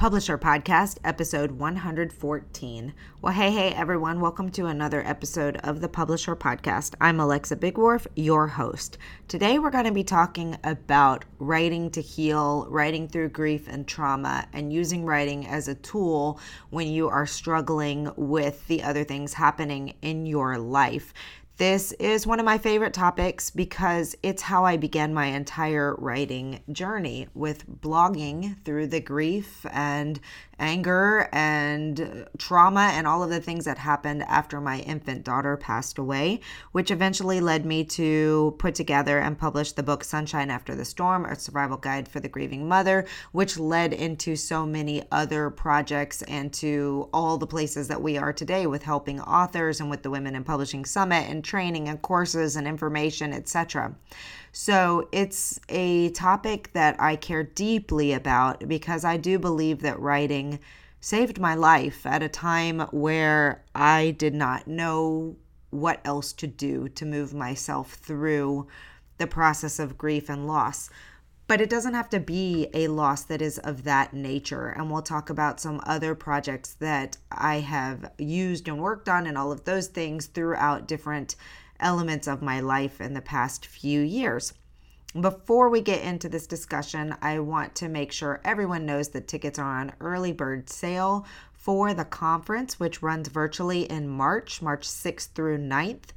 PublishHer Podcast, episode 114. Well, hey, hey, everyone. Welcome to another episode of the PublishHer Podcast. I'm Alexa Bigwarfe, your host. Today, we're going to be talking about writing to heal, writing through grief and trauma, and using writing as a tool when you are struggling with the other things happening in your life. This is one of my favorite topics because it's how I began my entire writing journey with blogging through the grief and anger and trauma and all of the things that happened after my infant daughter passed away, which eventually led me to put together and publish the book Sunshine After the Storm, a survival guide for the grieving mother, which led into so many other projects and to all the places that we are today with helping authors and with the Women in Publishing Summit and training and courses and information, etc. So it's a topic that I care deeply about because I do believe that writing saved my life at a time where I did not know what else to do to move myself through the process of grief and loss. But it doesn't have to be a loss that is of that nature. And we'll talk about some other projects that I have used and worked on and all of those things throughout different elements of my life in the past few years. Before we get into this discussion, I want to make sure everyone knows that tickets are on early bird sale for the conference, which runs virtually in March, March 6th through 9th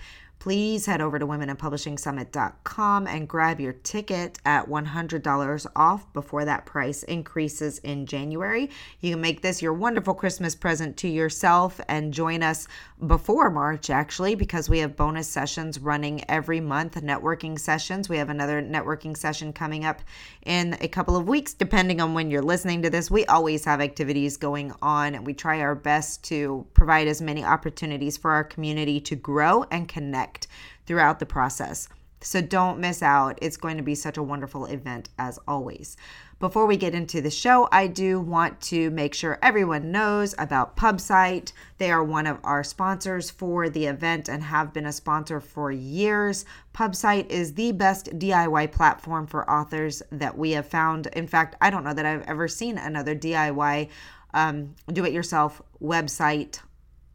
please head over to womeninpublishingsummit.com and grab your ticket at $100 off before that price increases in January. You can make this your wonderful Christmas present to yourself and join us before March, actually, because we have bonus sessions running every month, networking sessions. We have another networking session coming up in a couple of weeks, depending on when you're listening to this. We always have activities going on, and we try our best to provide as many opportunities for our community to grow and connect connect throughout the process. So don't miss out. It's going to be such a wonderful event as always. Before we get into the show, I do want to make sure everyone knows about Pubsite. They are one of our sponsors for the event and have been a sponsor for years. Pubsite is the best DIY platform for authors that we have found. In fact, I don't know that I've ever seen another DIY um, do it yourself website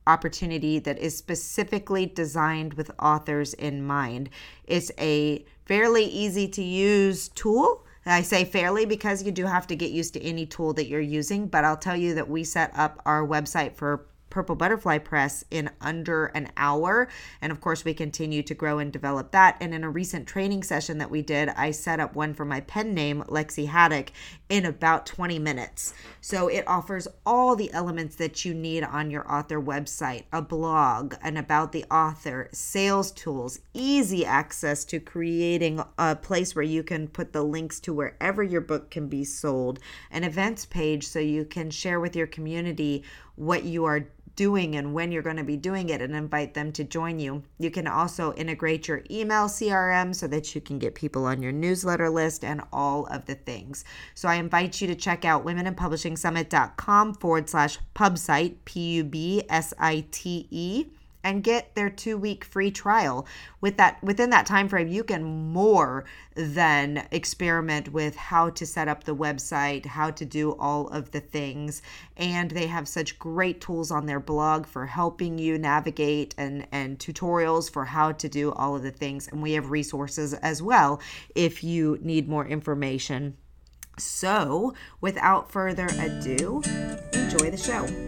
opportunity that is specifically designed with authors in mind. It's a fairly easy to use tool. I say fairly because you do have to get used to any tool that you're using, but I'll tell you that we set up our website for Purple Butterfly Press in under an hour. And of course, we continue to grow and develop that. And in a recent training session that we did, I set up one for my pen name, Lexi Haddock, in about 20 minutes. So it offers all the elements that you need on your author website a blog, and about the author, sales tools, easy access to creating a place where you can put the links to wherever your book can be sold, an events page so you can share with your community what you are doing and when you're going to be doing it and invite them to join you. You can also integrate your email CRM so that you can get people on your newsletter list and all of the things. So I invite you to check out womeninpublishingsummit.com forward slash pubsite, P U B S I T E and get their two week free trial. With that within that time frame you can more than experiment with how to set up the website how to do all of the things. And they have such great tools on their blog for helping you navigate and and tutorials for how to do all of the things. And we have resources as well if you need more information. So without further ado enjoy the show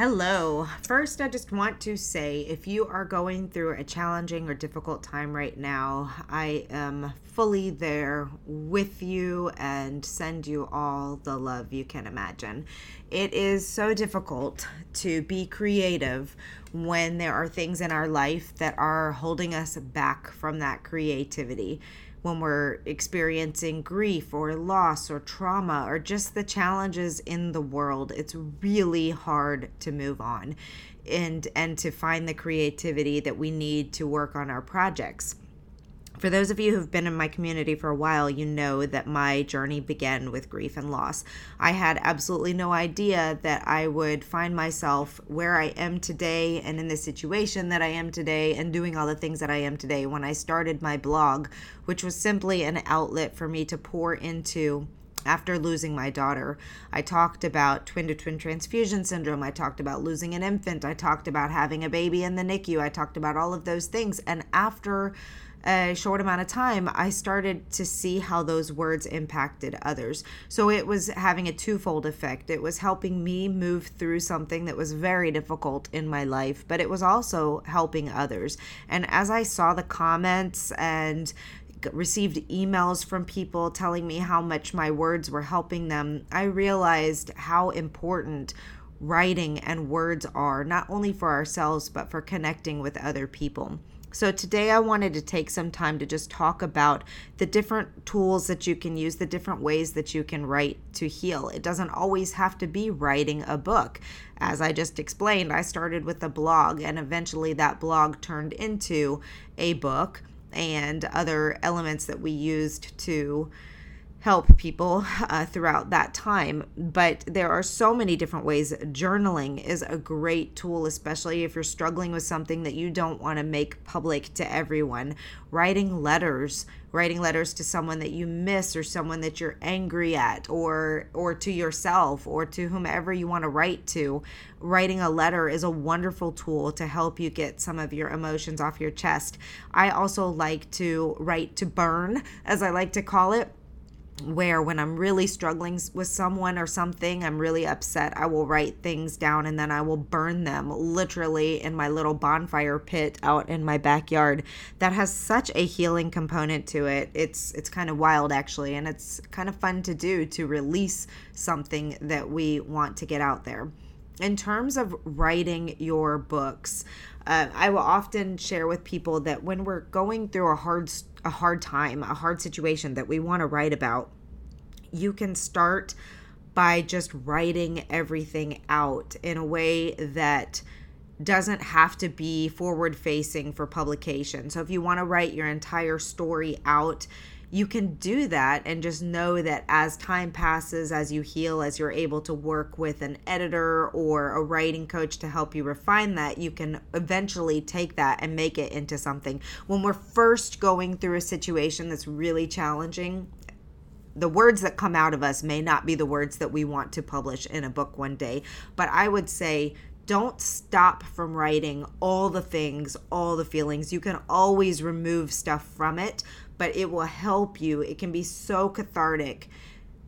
Hello. First, I just want to say if you are going through a challenging or difficult time right now, I am fully there with you and send you all the love you can imagine. It is so difficult to be creative when there are things in our life that are holding us back from that creativity when we're experiencing grief or loss or trauma or just the challenges in the world. It's really hard to move on and and to find the creativity that we need to work on our projects. For those of you who've been in my community for a while, you know that my journey began with grief and loss. I had absolutely no idea that I would find myself where I am today and in the situation that I am today and doing all the things that I am today when I started my blog, which was simply an outlet for me to pour into after losing my daughter. I talked about twin to twin transfusion syndrome. I talked about losing an infant. I talked about having a baby in the NICU. I talked about all of those things. And after a short amount of time, I started to see how those words impacted others. So it was having a twofold effect. It was helping me move through something that was very difficult in my life, but it was also helping others. And as I saw the comments and received emails from people telling me how much my words were helping them, I realized how important writing and words are, not only for ourselves, but for connecting with other people. So, today I wanted to take some time to just talk about the different tools that you can use, the different ways that you can write to heal. It doesn't always have to be writing a book. As I just explained, I started with a blog, and eventually that blog turned into a book and other elements that we used to help people uh, throughout that time. But there are so many different ways. Journaling is a great tool, especially if you're struggling with something that you don't want to make public to everyone. Writing letters, writing letters to someone that you miss or someone that you're angry at or or to yourself or to whomever you want to write to. Writing a letter is a wonderful tool to help you get some of your emotions off your chest. I also like to write to burn, as I like to call it where when I'm really struggling with someone or something, I'm really upset, I will write things down and then I will burn them literally in my little bonfire pit out in my backyard. That has such a healing component to it. It's it's kind of wild actually and it's kind of fun to do to release something that we want to get out there. In terms of writing your books, uh, I will often share with people that when we're going through a hard a hard time, a hard situation that we want to write about, you can start by just writing everything out in a way that doesn't have to be forward facing for publication. So if you want to write your entire story out, you can do that and just know that as time passes, as you heal, as you're able to work with an editor or a writing coach to help you refine that, you can eventually take that and make it into something. When we're first going through a situation that's really challenging, the words that come out of us may not be the words that we want to publish in a book one day, but I would say don't stop from writing all the things, all the feelings. You can always remove stuff from it, but it will help you. It can be so cathartic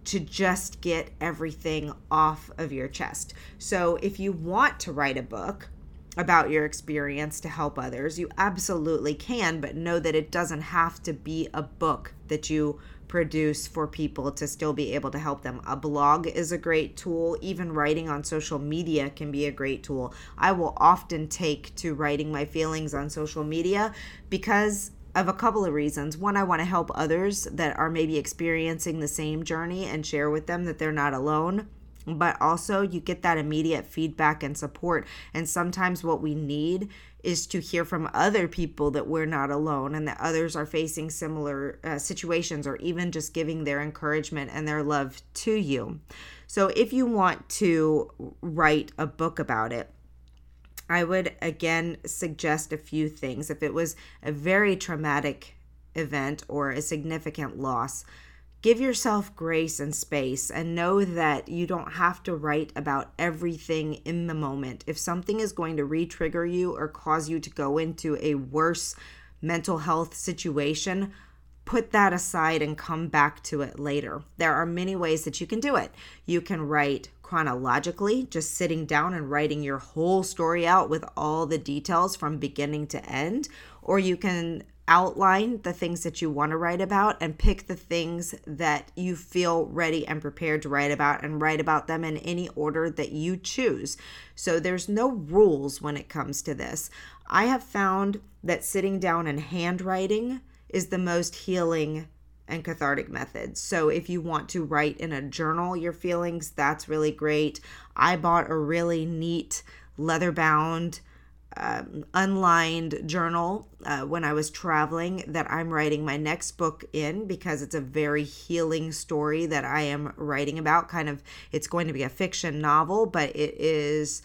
to just get everything off of your chest. So, if you want to write a book about your experience to help others, you absolutely can, but know that it doesn't have to be a book that you produce for people to still be able to help them. A blog is a great tool. Even writing on social media can be a great tool. I will often take to writing my feelings on social media because of a couple of reasons. One, I want to help others that are maybe experiencing the same journey and share with them that they're not alone. But also, you get that immediate feedback and support. And sometimes, what we need is to hear from other people that we're not alone and that others are facing similar uh, situations or even just giving their encouragement and their love to you. So, if you want to write a book about it, I would again suggest a few things. If it was a very traumatic event or a significant loss, give yourself grace and space and know that you don't have to write about everything in the moment. If something is going to re trigger you or cause you to go into a worse mental health situation, put that aside and come back to it later. There are many ways that you can do it. You can write chronologically, just sitting down and writing your whole story out with all the details from beginning to end, or you can outline the things that you want to write about and pick the things that you feel ready and prepared to write about and write about them in any order that you choose. So there's no rules when it comes to this. I have found that sitting down and handwriting is the most healing and cathartic methods. So if you want to write in a journal your feelings, that's really great. I bought a really neat leather bound um, unlined journal uh, when I was traveling that I'm writing my next book in because it's a very healing story that I am writing about. Kind of, it's going to be a fiction novel, but it is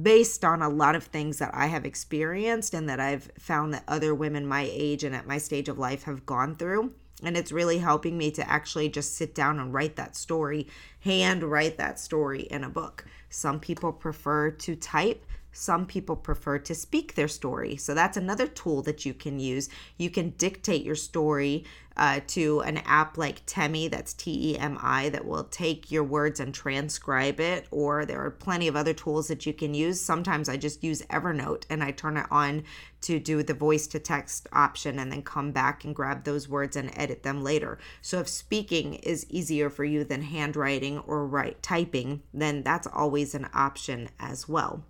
based on a lot of things that I have experienced and that I've found that other women my age and at my stage of life have gone through. And it's really helping me to actually just sit down and write that story, hand write that story in a book. Some people prefer to type some people prefer to speak their story. So that's another tool that you can use. You can dictate your story uh, to an app like Temi, that's T E M I, that will take your words and transcribe it. Or there are plenty of other tools that you can use. Sometimes I just use Evernote and I turn it on to do the voice to text option and then come back and grab those words and edit them later. So if speaking is easier for you than handwriting or write typing, then that's always an option as well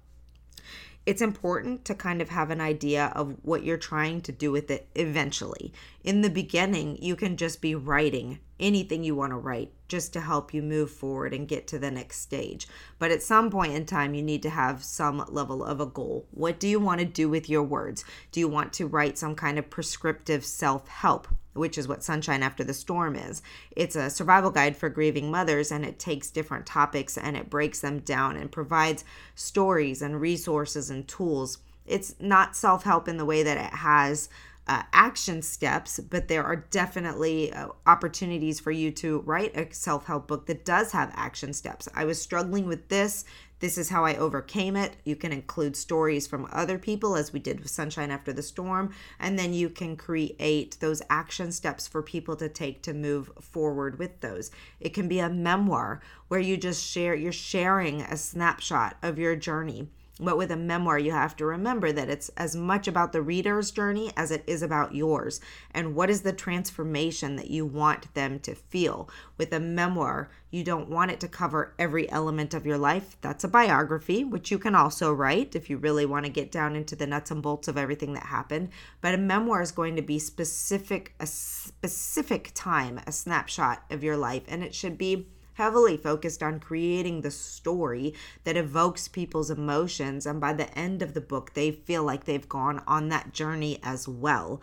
it's important to kind of have an idea of what you're trying to do with it eventually. In the beginning, you can just be writing anything you want to write just to help you move forward and get to the next stage. But at some point in time, you need to have some level of a goal. What do you want to do with your words? Do you want to write some kind of prescriptive self help? Which is what Sunshine After the Storm is. It's a survival guide for grieving mothers, and it takes different topics and it breaks them down and provides stories and resources and tools. It's not self help in the way that it has uh, action steps, but there are definitely uh, opportunities for you to write a self help book that does have action steps. I was struggling with this. This is how I overcame it. You can include stories from other people, as we did with Sunshine After the Storm, and then you can create those action steps for people to take to move forward with those. It can be a memoir where you just share, you're sharing a snapshot of your journey but with a memoir, you have to remember that it's as much about the reader's journey as it is about yours. And what is the transformation that you want them to feel? With a memoir, you don't want it to cover every element of your life. That's a biography, which you can also write if you really want to get down into the nuts and bolts of everything that happened. But a memoir is going to be specific, a specific time, a snapshot of your life. And it should be heavily focused on creating the story that evokes people's emotions. And by the end of the book, they feel like they've gone on that journey as well.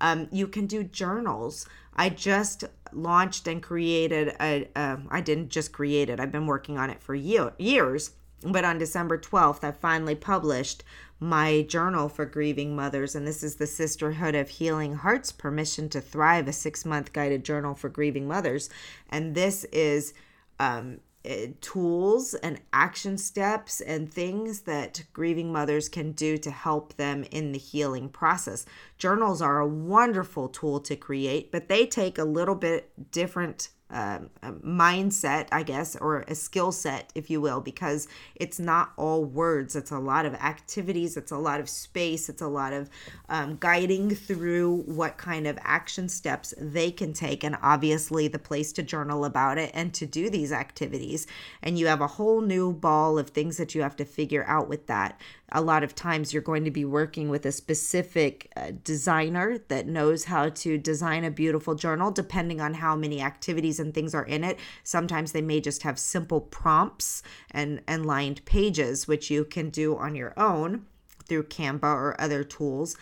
Um, you can do journals. I just launched and created a. I didn't just create it. I've been working on it for year, years. But on December 12th, I finally published my journal for grieving mothers. And this is the Sisterhood of Healing Hearts Permission to Thrive, a six month guided journal for grieving mothers. And this is um, eh, tools and action steps and things that grieving mothers can do to help them in the healing process. Journals are a wonderful tool to create, but they take a little bit different um, mindset, I guess, or a skill set, if you will, because it's not all words. It's a lot of activities, it's a lot of space, it's a lot of um, guiding through what kind of action steps they can take, and obviously the place to journal about it and to do these activities. And you have a whole new ball of things that you have to figure out with that a lot of times you're going to be working with a specific uh, designer that knows how to design a beautiful journal depending on how many activities and things are in it. Sometimes they may just have simple prompts and and lined pages which you can do on your own through canva or other tools.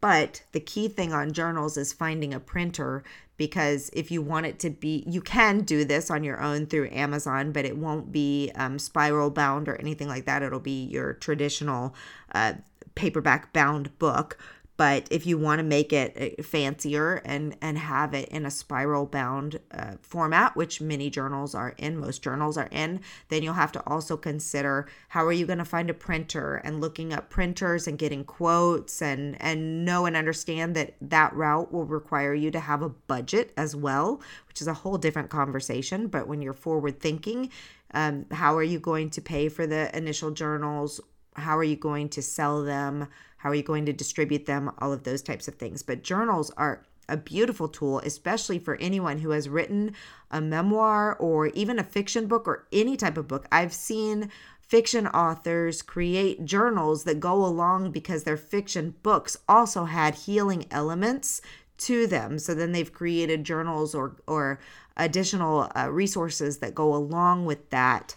But the key thing on journals is finding a printer because if you want it to be, you can do this on your own through Amazon, but it won't be um, spiral bound or anything like that. It'll be your traditional uh, paperback bound book but if you want to make it uh, fancier and and have it in a spiral bound uh, format which many journals are in most journals are in then you'll have to also consider how are you going to find a printer and looking up printers and getting quotes and and know and understand that that route will require you to have a budget as well which is a whole different conversation. But when you're forward thinking um, how are you going to pay for the initial journals? How are you going to sell them how are you going to distribute them? All of those types of things. But journals are a beautiful tool, especially for anyone who has written a memoir or even a fiction book or any type of book. I've seen fiction authors create journals that go along because their fiction books also had healing elements to them. So then they've created journals or or additional uh, resources that go along with that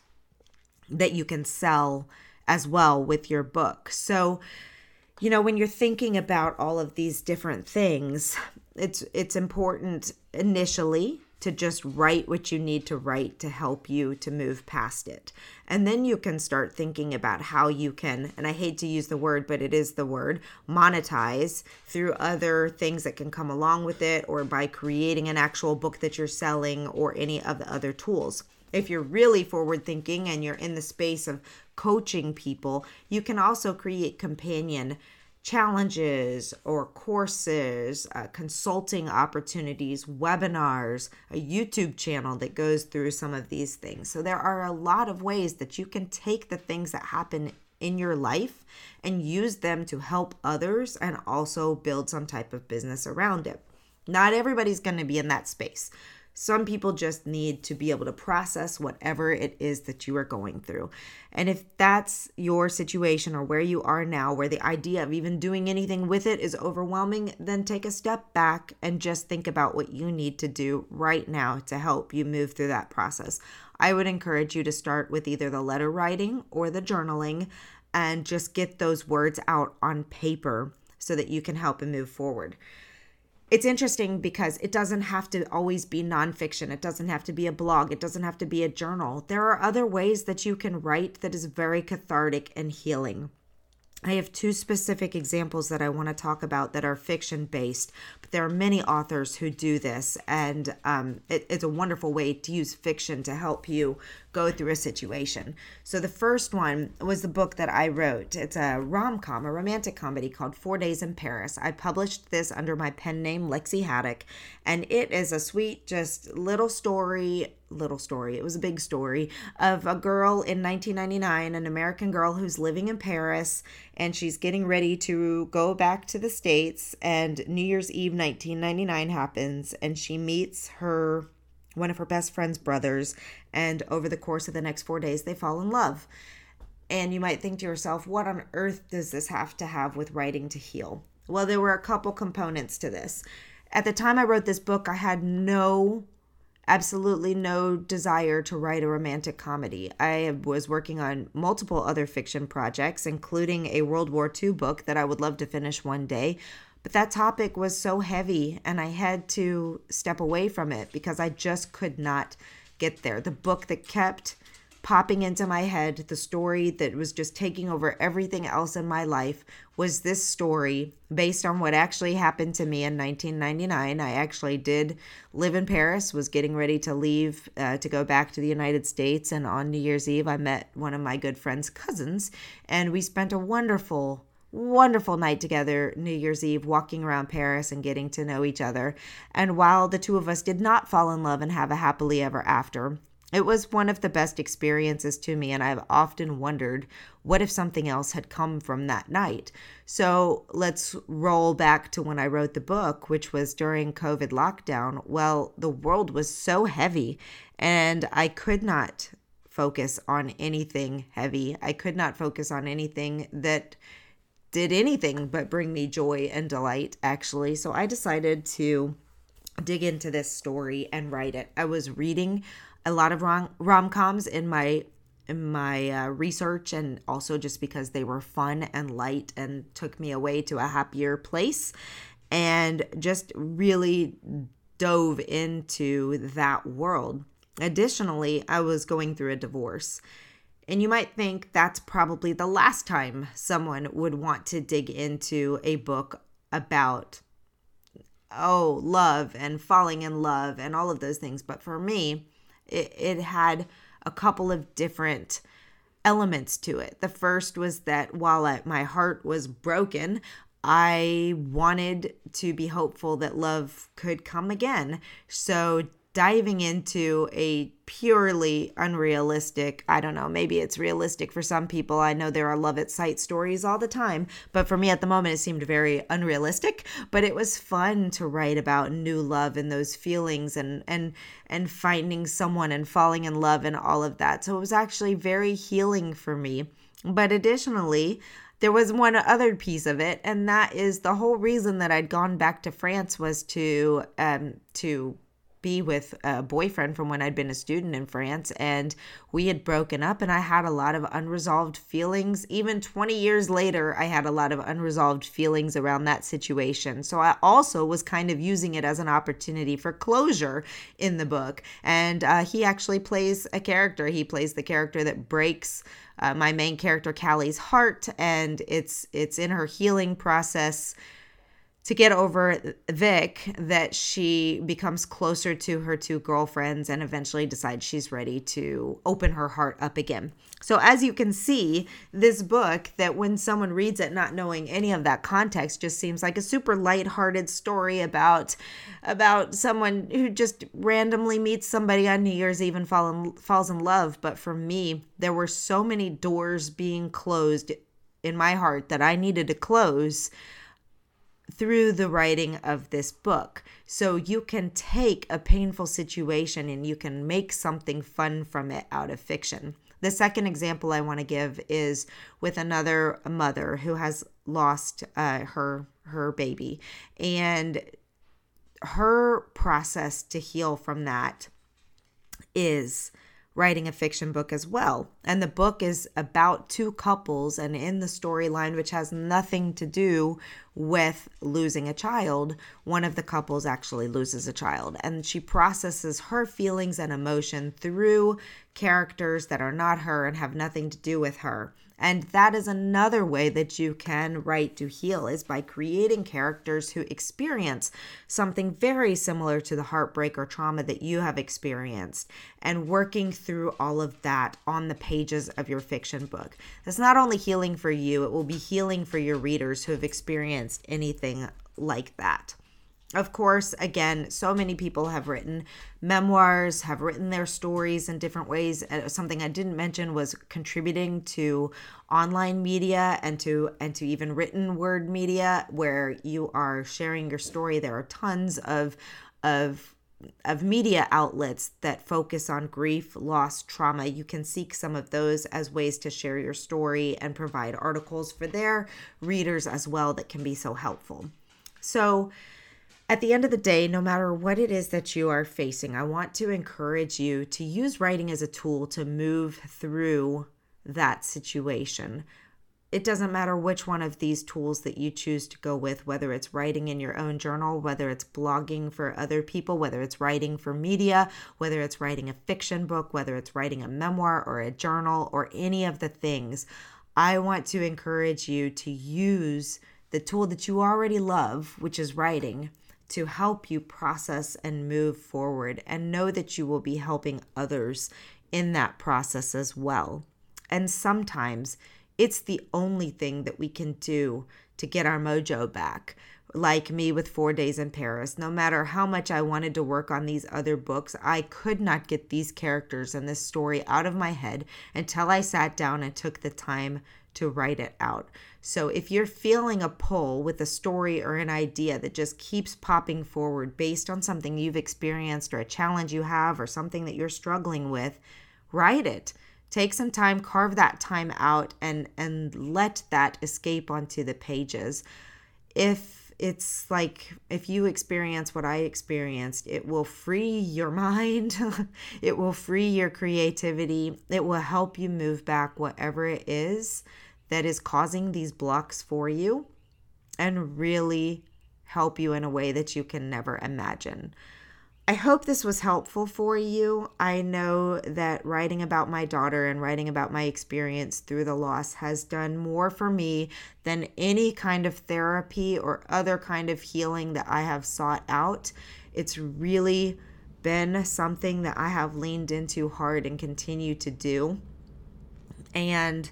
that you can sell as well with your book. So you know, when you're thinking about all of these different things, it's it's important initially to just write what you need to write to help you to move past it. And then you can start thinking about how you can, and I hate to use the word, but it is the word, monetize through other things that can come along with it or by creating an actual book that you're selling or any of the other tools. If you're really forward thinking and you're in the space of coaching people, you can also create companion challenges or courses, uh, consulting opportunities, webinars, a YouTube channel that goes through some of these things. So there are a lot of ways that you can take the things that happen in your life and use them to help others and also build some type of business around it. Not everybody's going to be in that space. Some people just need to be able to process whatever it is that you are going through. And if that's your situation or where you are now, where the idea of even doing anything with it is overwhelming, then take a step back and just think about what you need to do right now to help you move through that process. I would encourage you to start with either the letter writing or the journaling and just get those words out on paper so that you can help and move forward it's interesting because it doesn't have to always be nonfiction. It doesn't have to be a blog. It doesn't have to be a journal. There are other ways that you can write that is very cathartic and healing. I have two specific examples that I want to talk about that are fiction based, but there are many authors who do this, and um, it, it's a wonderful way to use fiction to help you go through a situation. So the first one was the book that I wrote. It's a rom com, a romantic comedy called Four Days in Paris. I published this under my pen name, Lexi Haddock, and it is a sweet, just little story. Little story, it was a big story of a girl in 1999, an American girl who's living in Paris, and she's getting ready to go back to the States. And New Year's Eve 1999 happens, and she meets her one of her best friend's brothers, and over the course of the next four days, they fall in love. And you might think to yourself, what on earth does this have to have with writing to heal? Well, there were a couple components to this. At the time I wrote this book, I had no, absolutely no desire to write a romantic comedy. I was working on multiple other fiction projects, including a World War II book that I would love to finish one day. But that topic was so heavy, and I had to step away from it because I just could not get there. The book that kept popping into my head, the story that was just taking over everything else in my life, was this story based on what actually happened to me in 1999. I actually did live in Paris, was getting ready to leave uh, to go back to the United States. And on New Year's Eve, I met one of my good friend's cousins, and we spent a wonderful wonderful night together New Year's Eve, walking around Paris and getting to know each other. And while the two of us did not fall in love and have a happily ever after, it was one of the best experiences to me, and I've often wondered what if something else had come from that night. So let's roll back to when I wrote the book, which was during COVID lockdown. Well, the world was so heavy, and I could not focus on anything heavy. I could not focus on anything that did anything but bring me joy and delight, actually. So I decided to dig into this story and write it. I was reading a lot of rom coms in my in my uh, research and also just because they were fun and light and took me away to a happier place and just really dove into that world. Additionally, I was going through a divorce and you might think that's probably the last time someone would want to dig into a book about, oh, love and falling in love and all of those things. But for me, it, it had a couple of different elements to it. The first was that while my heart was broken, I wanted to be hopeful that love could come again. So diving into a purely unrealistic, I don't know, maybe it's realistic for some people. I know there are love at sight stories all the time, but for me at the moment it seemed very unrealistic, but it was fun to write about new love and those feelings and and and finding someone and falling in love and all of that. So it was actually very healing for me. But additionally, there was one other piece of it, and that is the whole reason that I'd gone back to France was to um, to be with a boyfriend from when I'd been a student in France and we had broken up and I had a lot of unresolved feelings. Even 20 years later, I had a lot of unresolved feelings around that situation. So I also was kind of using it as an opportunity for closure in the book. And uh, he actually plays a character. He plays the character that breaks uh, my main character Callie's heart and it's it's in her healing process to get over Vic that she becomes closer to her two girlfriends and eventually decides she's ready to open her heart up again. So as you can see, this book that when someone reads it not knowing any of that context just seems like a super light-hearted story about about someone who just randomly meets somebody on New Year's Eve and fall in, falls in love, but for me, there were so many doors being closed in my heart that I needed to close through the writing of this book. So you can take a painful situation and you can make something fun from it out of fiction. The second example I want to give is with another mother who has lost uh, her her baby and her process to heal from that is writing a fiction book as well. And the book is about two couples, and in the storyline, which has nothing to do with losing a child, one of the couples actually loses a child. And she processes her feelings and emotion through characters that are not her and have nothing to do with her. And that is another way that you can write to heal is by creating characters who experience something very similar to the heartbreak or trauma that you have experienced and working through all of that on the pages of your fiction book. That's not only healing for you, it will be healing for your readers who have experienced anything like that. Of course, again, so many people have written memoirs, have written their stories in different ways. Uh, something I didn't mention was contributing to online media and to and to even written word media where you are sharing your story. There are tons of of of media outlets that focus on grief, loss, trauma. You can seek some of those as ways to share your story and provide articles for their readers as well that can be so helpful. So, at the end of the day, no matter what it is that you are facing, I want to encourage you to use writing as a tool to move through that situation. It doesn't matter which one of these tools that you choose to go with, whether it's writing in your own journal, whether it's blogging for other people, whether it's writing for media, whether it's writing a fiction book, whether it's writing a memoir or a journal or any of the things. I want to encourage you to use the tool that you already love, which is writing to help you process and move forward and know that you will be helping others in that process as well. And sometimes it's the only thing that we can do to get our mojo back. Like me with Four Days in Paris, no matter how much I wanted to work on these other books, I could not get these characters and this story out of my head until I sat down and took the time to write it out. So if you're feeling a pull with a story or an idea that just keeps popping forward based on something you've experienced or a challenge you have or something that you're struggling with, write it. Take some time, carve that time out and and let that escape onto the pages. If it's like if you experience what I experienced, it will free your mind, it will free your creativity, it will help you move back whatever it is that is causing these blocks for you and really help you in a way that you can never imagine. I hope this was helpful for you. I know that writing about my daughter and writing about my experience through the loss has done more for me than any kind of therapy or other kind of healing that I have sought out. It's really been something that I have leaned into hard and continue to do. And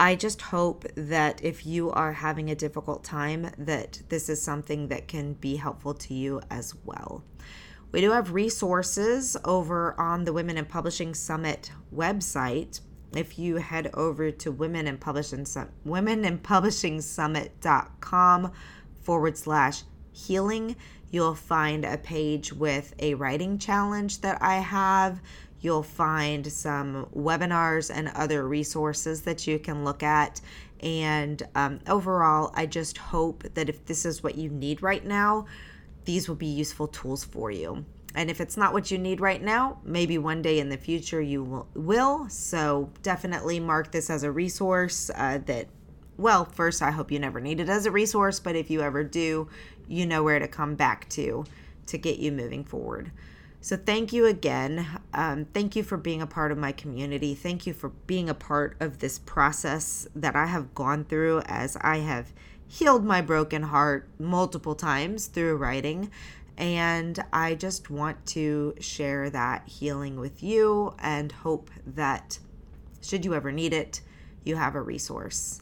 I just hope that if you are having a difficult time that this is something that can be helpful to you as well. We do have resources over on the Women in Publishing Summit website. If you head over to Women in Publishing Women in Publishing Summit.com forward slash healing, you'll find a page with a writing challenge that I have. You'll find some webinars and other resources that you can look at. And um, overall, I just hope that if this is what you need right now, these will be useful tools for you. And if it's not what you need right now, maybe one day in the future you will. will. So definitely mark this as a resource uh, that, well, first, I hope you never need it as a resource, but if you ever do, you know where to come back to to get you moving forward. So, thank you again. Um, thank you for being a part of my community. Thank you for being a part of this process that I have gone through as I have healed my broken heart multiple times through writing. And I just want to share that healing with you and hope that, should you ever need it, you have a resource.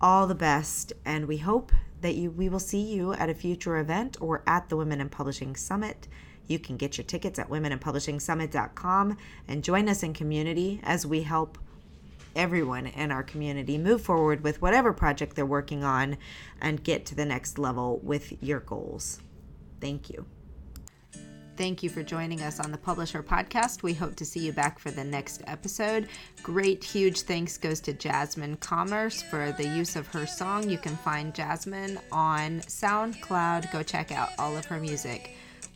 All the best, and we hope that you we will see you at a future event or at the Women in Publishing Summit. You can get your tickets at womeninpublishingsummit.com and join us in community as we help everyone in our community move forward with whatever project they're working on and get to the next level with your goals. Thank you. Thank you for joining us on the PublishHer Podcast. We hope to see you back for the next episode. Great, huge thanks goes to Jasmine Commerce for the use of her song. You can find Jasmine on SoundCloud. Go check out all of her music.